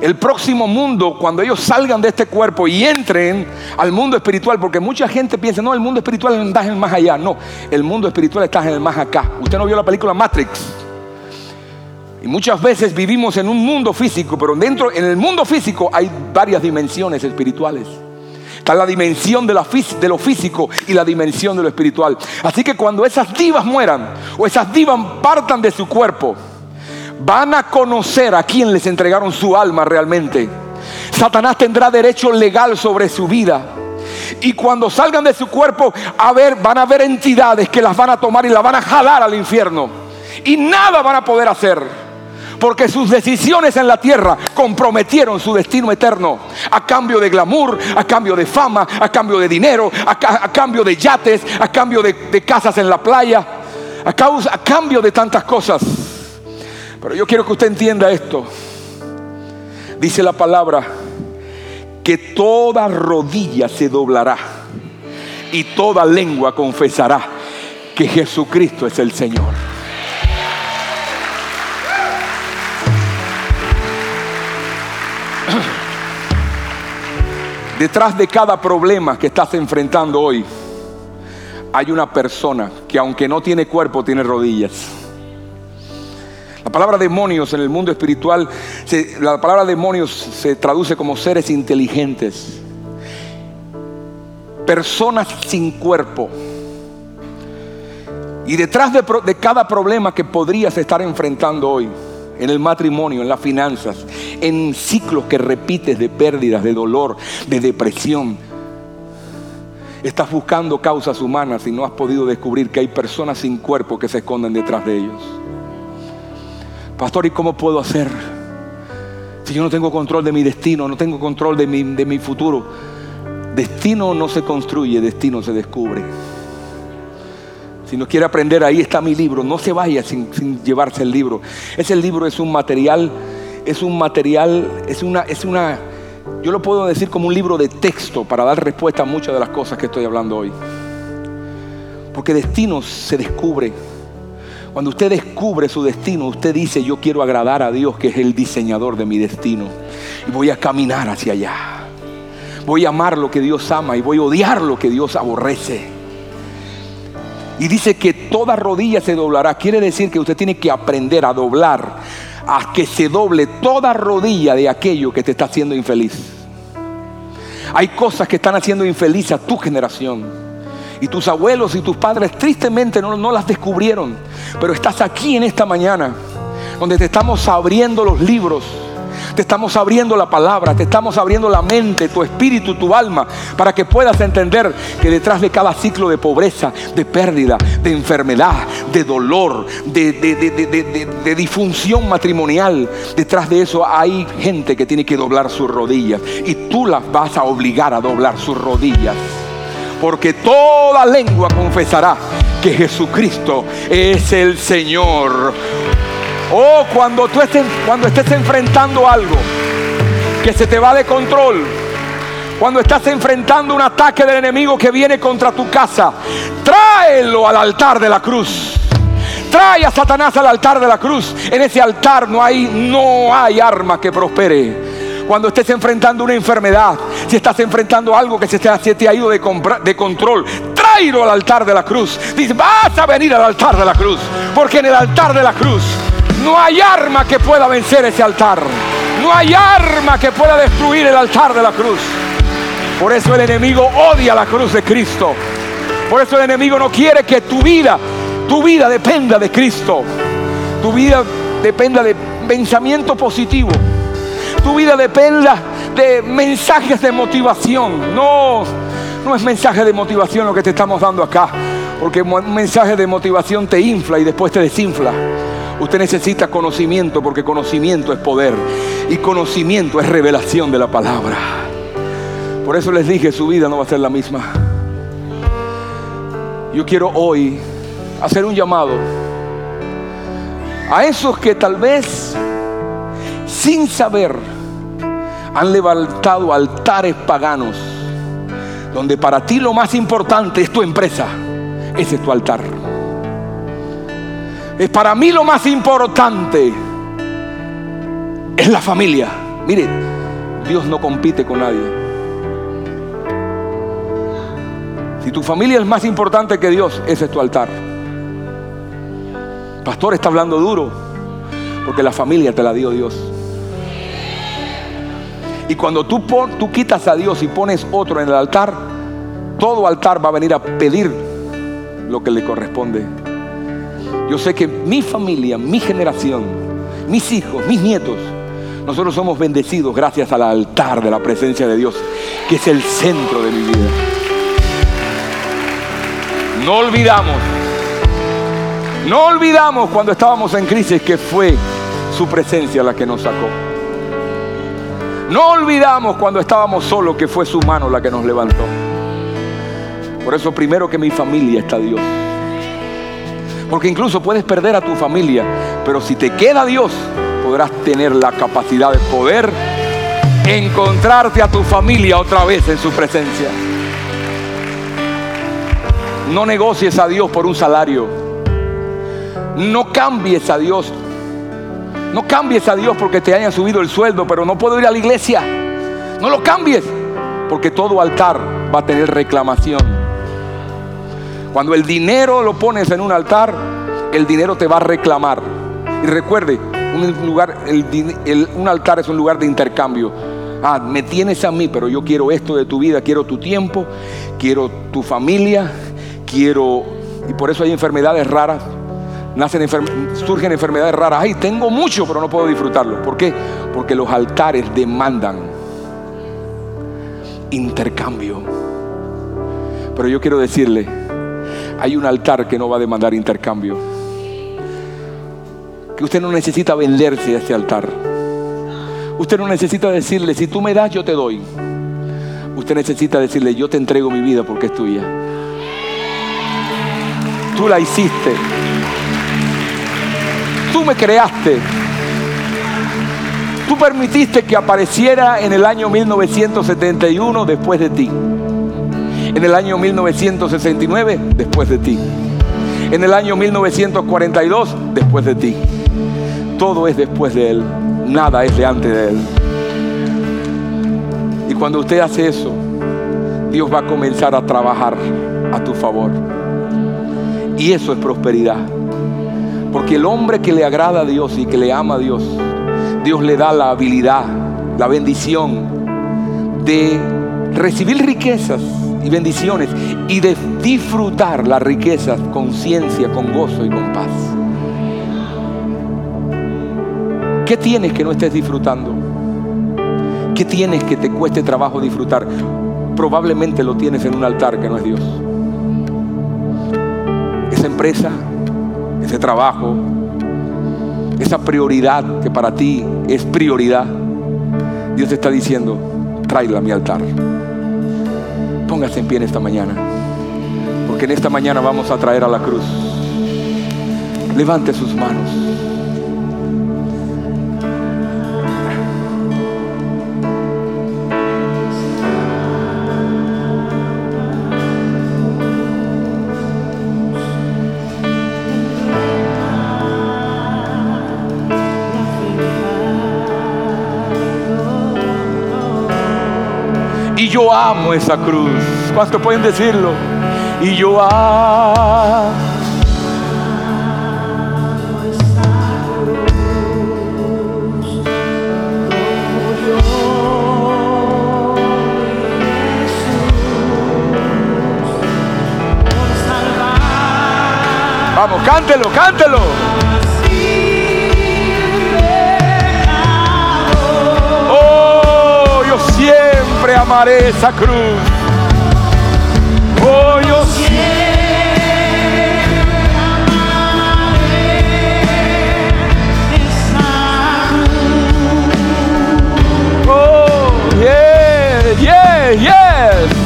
el próximo mundo, cuando ellos salgan de este cuerpo y entren al mundo espiritual, porque mucha gente piensa, no, el mundo espiritual está en el más allá. No, el mundo espiritual está en el más acá. Usted no vio la película Matrix. Y muchas veces vivimos en un mundo físico, pero dentro, en el mundo físico hay varias dimensiones espirituales. Está la dimensión de, lo físico y la dimensión de lo espiritual. Así que cuando esas divas mueran o esas divas partan de su cuerpo, van a conocer a quien les entregaron su alma realmente. Satanás tendrá derecho legal sobre su vida. Y cuando salgan de su cuerpo, a ver, van a ver entidades que las van a tomar y las van a jalar al infierno. Y nada van a poder hacer. Porque sus decisiones en la tierra comprometieron su destino eterno. A cambio de glamour, a cambio de fama, a cambio de dinero, a, cambio de yates, a cambio de, casas en la playa, a, cambio de tantas cosas. Pero yo quiero que usted entienda esto. Dice la palabra que toda rodilla se doblará y toda lengua confesará que Jesucristo es el Señor. Detrás de cada problema que estás enfrentando hoy, hay una persona que aunque no tiene cuerpo, tiene rodillas. La palabra demonios en el mundo espiritual, la palabra demonios se traduce como seres inteligentes, personas sin cuerpo. Y detrás de, de cada problema que podrías estar enfrentando hoy, en el matrimonio, en las finanzas, en ciclos que repites de pérdidas, de dolor, de depresión, Estás buscando causas humanas y no has podido descubrir que hay personas sin cuerpo que se esconden detrás de ellos. Pastor, ¿y cómo puedo hacer? Si yo no tengo control de mi destino, no tengo control de mi, de mi futuro. Destino no se construye, destino se descubre. Si no quiere aprender, ahí está mi libro. No se vaya sin, llevarse el libro. Ese libro es un material, es un material, es una, es una, yo lo puedo decir como un libro de texto para dar respuesta a muchas de las cosas que estoy hablando hoy. Porque destino se descubre. Cuando usted descubre su destino, usted dice, yo quiero agradar a Dios, que es el diseñador de mi destino. Y voy a caminar hacia allá. Voy a amar lo que Dios ama y voy a odiar lo que Dios aborrece. Y dice que toda rodilla se doblará. Quiere decir que usted tiene que aprender a doblar, a que se doble toda rodilla de aquello que te está haciendo infeliz. Hay cosas que están haciendo infeliz a tu generación. Y tus abuelos y tus padres tristemente no, no las descubrieron. Pero estás aquí en esta mañana, donde te estamos abriendo los libros te estamos abriendo la palabra, te estamos abriendo la mente, tu espíritu, tu alma, para que puedas entender que detrás de cada ciclo de pobreza, de pérdida, de enfermedad, de dolor, de, de, disfunción matrimonial, detrás de eso hay gente que tiene que doblar sus rodillas y tú las vas a obligar a doblar sus rodillas. Porque toda lengua confesará que Jesucristo es el Señor. Oh, cuando tú estés, cuando estés enfrentando algo que se te va de control, cuando estás enfrentando un ataque del enemigo que viene contra tu casa, tráelo al altar de la cruz. Trae a Satanás al altar de la cruz. En ese altar no hay, no hay arma que prospere cuando estés enfrentando una enfermedad, si estás enfrentando algo que se te, ha ido de, de, control, tráelo al altar de la cruz. Dice, vas a venir al altar de la cruz, porque en el altar de la cruz no hay arma que pueda vencer ese altar. No hay arma que pueda destruir el altar de la cruz. Por eso el enemigo odia la cruz de Cristo. Por eso el enemigo no quiere que tu vida, tu vida dependa de Cristo. Tu vida dependa de pensamiento positivo. Tu vida dependa de mensajes de motivación. No, no es mensaje de motivación lo que te estamos dando acá. Porque un mensaje de motivación te infla y después te desinfla. Usted necesita conocimiento porque conocimiento es poder y conocimiento es revelación de la palabra. Por eso les dije, su vida no va a ser la misma. Yo quiero hoy hacer un llamado a esos que tal vez sin saber han levantado altares paganos, donde para ti lo más importante es tu empresa, ese es tu altar. Es para mí lo más importante. Es la familia. Mire, Dios no compite con nadie. Si tu familia es más importante que Dios, ese es tu altar. Pastor está hablando duro porque la familia te la dio Dios. Y cuando tú, tú quitas a Dios y pones otro en el altar, todo altar va a venir a pedir lo que le corresponde. Yo sé que mi familia, mi generación, mis hijos, mis nietos, nosotros somos bendecidos gracias al altar de la presencia de Dios, que es el centro de mi vida. No olvidamos, no olvidamos cuando estábamos en crisis que fue su presencia la que nos sacó. No olvidamos cuando estábamos solos que fue su mano la que nos levantó. Por eso primero que mi familia está Dios. Porque incluso puedes perder a tu familia, pero si te queda Dios, podrás tener la capacidad de poder encontrarte a tu familia otra vez en su presencia. No negocies a Dios por un salario. No cambies a Dios. No cambies a Dios porque te hayan subido el sueldo, pero no puedo ir a la iglesia. No lo cambies, porque todo altar va a tener reclamación. Cuando el dinero lo pones en un altar, el dinero te va a reclamar. Y recuerde, un, lugar, un altar es un lugar de intercambio. Ah, me tienes a mí, pero yo quiero esto de tu vida, quiero tu tiempo, quiero tu familia, quiero... Y por eso hay enfermedades raras, surgen enfermedades raras. Ay, tengo mucho, pero no puedo disfrutarlo. ¿Por qué? Porque los altares demandan intercambio. Pero yo quiero decirle, hay un altar que no va a demandar intercambio. Que usted no necesita venderse a ese altar. Usted no necesita decirle, si tú me das, yo te doy. Usted necesita decirle, yo te entrego mi vida porque es tuya. Tú la hiciste. Tú me creaste. Tú permitiste que apareciera en el año 1971 después de ti. En el año 1969 después de ti. En el año 1942 después de ti. Todo es después de Él. Nada es de antes de Él. Y cuando usted hace eso, Dios va a comenzar a trabajar a tu favor. Y eso es prosperidad. Porque el hombre que le agrada a Dios y que le ama a Dios, Dios le da la habilidad, la bendición de recibir riquezas y bendiciones y de disfrutar las riquezas con ciencia, con gozo y con paz. ¿Qué tienes que no estés disfrutando? ¿Qué tienes que te cueste trabajo disfrutar? Probablemente lo tienes en un altar que no es Dios. Esa empresa, ese trabajo, esa prioridad que para ti es prioridad, Dios te está diciendo, tráela a mi altar. Póngase en pie en esta mañana, porque en esta mañana vamos a traer a la cruz. Levante sus manos. Yo amo esa cruz. ¿Cuántos pueden decirlo? Y yo amo. Vamos, cántelo, cántelo. Siempre amaré esa cruz. Oh, Oh, yeah, yeah, yes.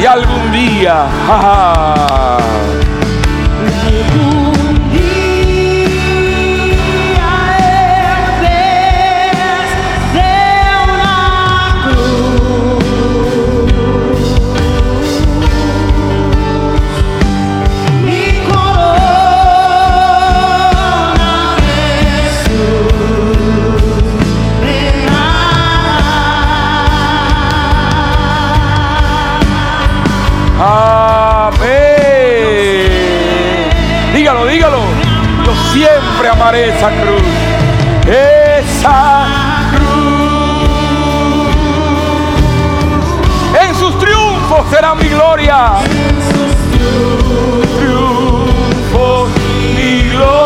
Y algún día, jaja, esa cruz. Esa cruz. En sus triunfos será mi gloria. Triunfos mi gloria.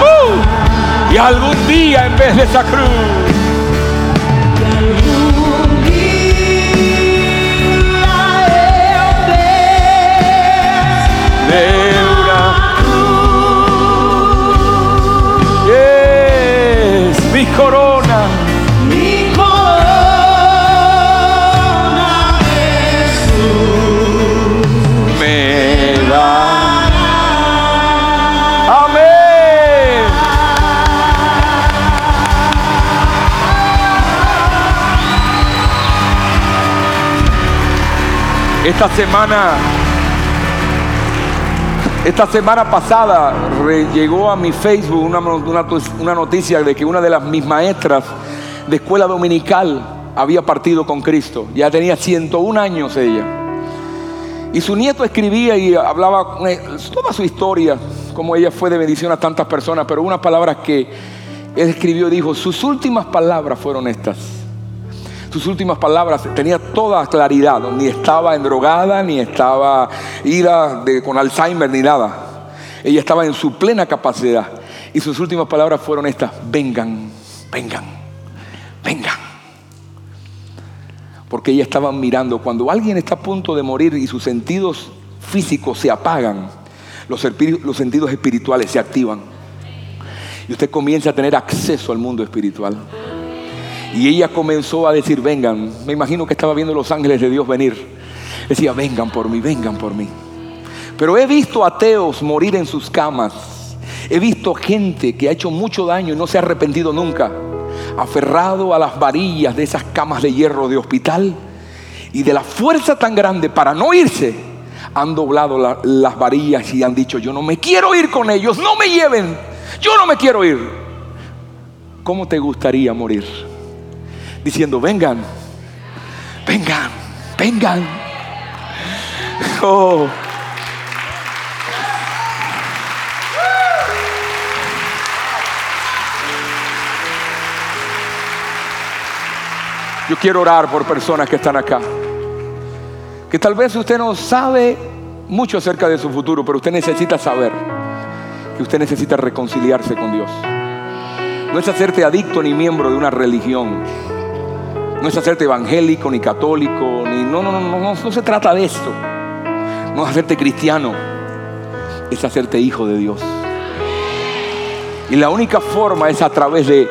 Uh, y algún día en vez de esa cruz. Esta semana esta semana pasada llegó a mi Facebook una, noticia de que una de las mis maestras de escuela dominical había partido con Cristo. Ya tenía 101 años ella. Y su nieto escribía y hablaba toda su historia, como ella fue de bendición a tantas personas, pero unas palabras que él escribió dijo, sus últimas palabras fueron estas. Sus últimas palabras tenía toda claridad, ni estaba endrogada, ni estaba ida con Alzheimer, ni nada. Ella estaba en su plena capacidad. Y sus últimas palabras fueron estas, vengan, vengan, vengan. Porque ella estaba mirando, cuando alguien está a punto de morir y sus sentidos físicos se apagan, los, los sentidos espirituales se activan. Y usted comienza a tener acceso al mundo espiritual. Y ella comenzó a decir, vengan. Me imagino que estaba viendo los ángeles de Dios venir. Decía, vengan por mí, vengan por mí. Pero he visto ateos morir en sus camas. He visto gente que ha hecho mucho daño y no se ha arrepentido nunca. Aferrado a las varillas de esas camas de hierro de hospital. Y de la fuerza tan grande para no irse, han doblado las varillas y han dicho, yo no me quiero ir con ellos, no me lleven, yo no me quiero ir. ¿Cómo te gustaría morir? Diciendo, vengan, vengan, vengan. Oh. Yo quiero orar por personas que están acá. Que tal vez usted no sabe mucho acerca de su futuro, pero usted necesita saber que usted necesita reconciliarse con Dios. No es hacerte adicto ni miembro de una religión. No es hacerte evangélico ni católico, ni no, no, no, no, no, se trata de esto. No es hacerte cristiano, es hacerte hijo de Dios. Y la única forma es a través de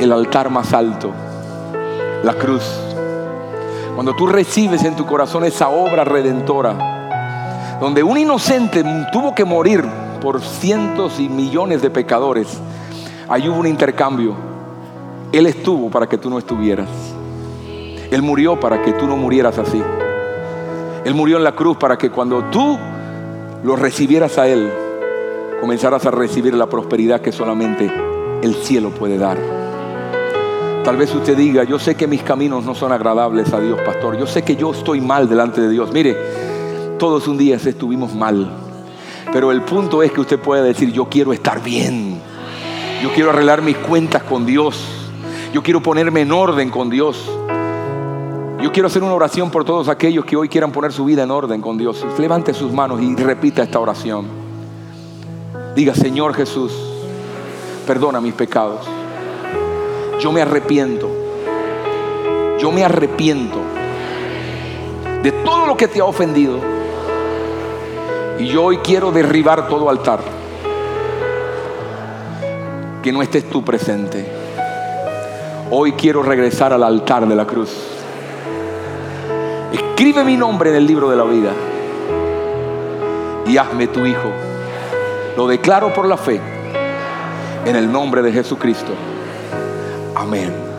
el altar más alto, la cruz. Cuando tú recibes en tu corazón esa obra redentora, donde un inocente tuvo que morir por cientos y millones de pecadores, ahí hubo un intercambio. Él estuvo para que tú no estuvieras. Él murió para que tú no murieras así. Él murió en la cruz para que cuando tú lo recibieras a Él, comenzaras a recibir la prosperidad que solamente el cielo puede dar. Tal vez usted diga, yo sé que mis caminos no son agradables a Dios, pastor. Yo sé que yo estoy mal delante de Dios. Mire, todos un día estuvimos mal. Pero el punto es que usted puede decir, yo quiero estar bien. Yo quiero arreglar mis cuentas con Dios. Yo quiero ponerme en orden con Dios. Yo quiero hacer una oración por todos aquellos que hoy quieran poner su vida en orden con Dios. Levante sus manos y repita esta oración. Diga, Señor Jesús, perdona mis pecados yo me arrepiento. Yo me arrepiento de todo lo que te ha ofendido. Y yo hoy quiero derribar todo altar. Que no estés tú presente. Hoy quiero regresar al altar de la cruz. Escribe mi nombre en el libro de la vida. Y hazme tu hijo. Lo declaro por la fe. En el nombre de Jesucristo. Amén.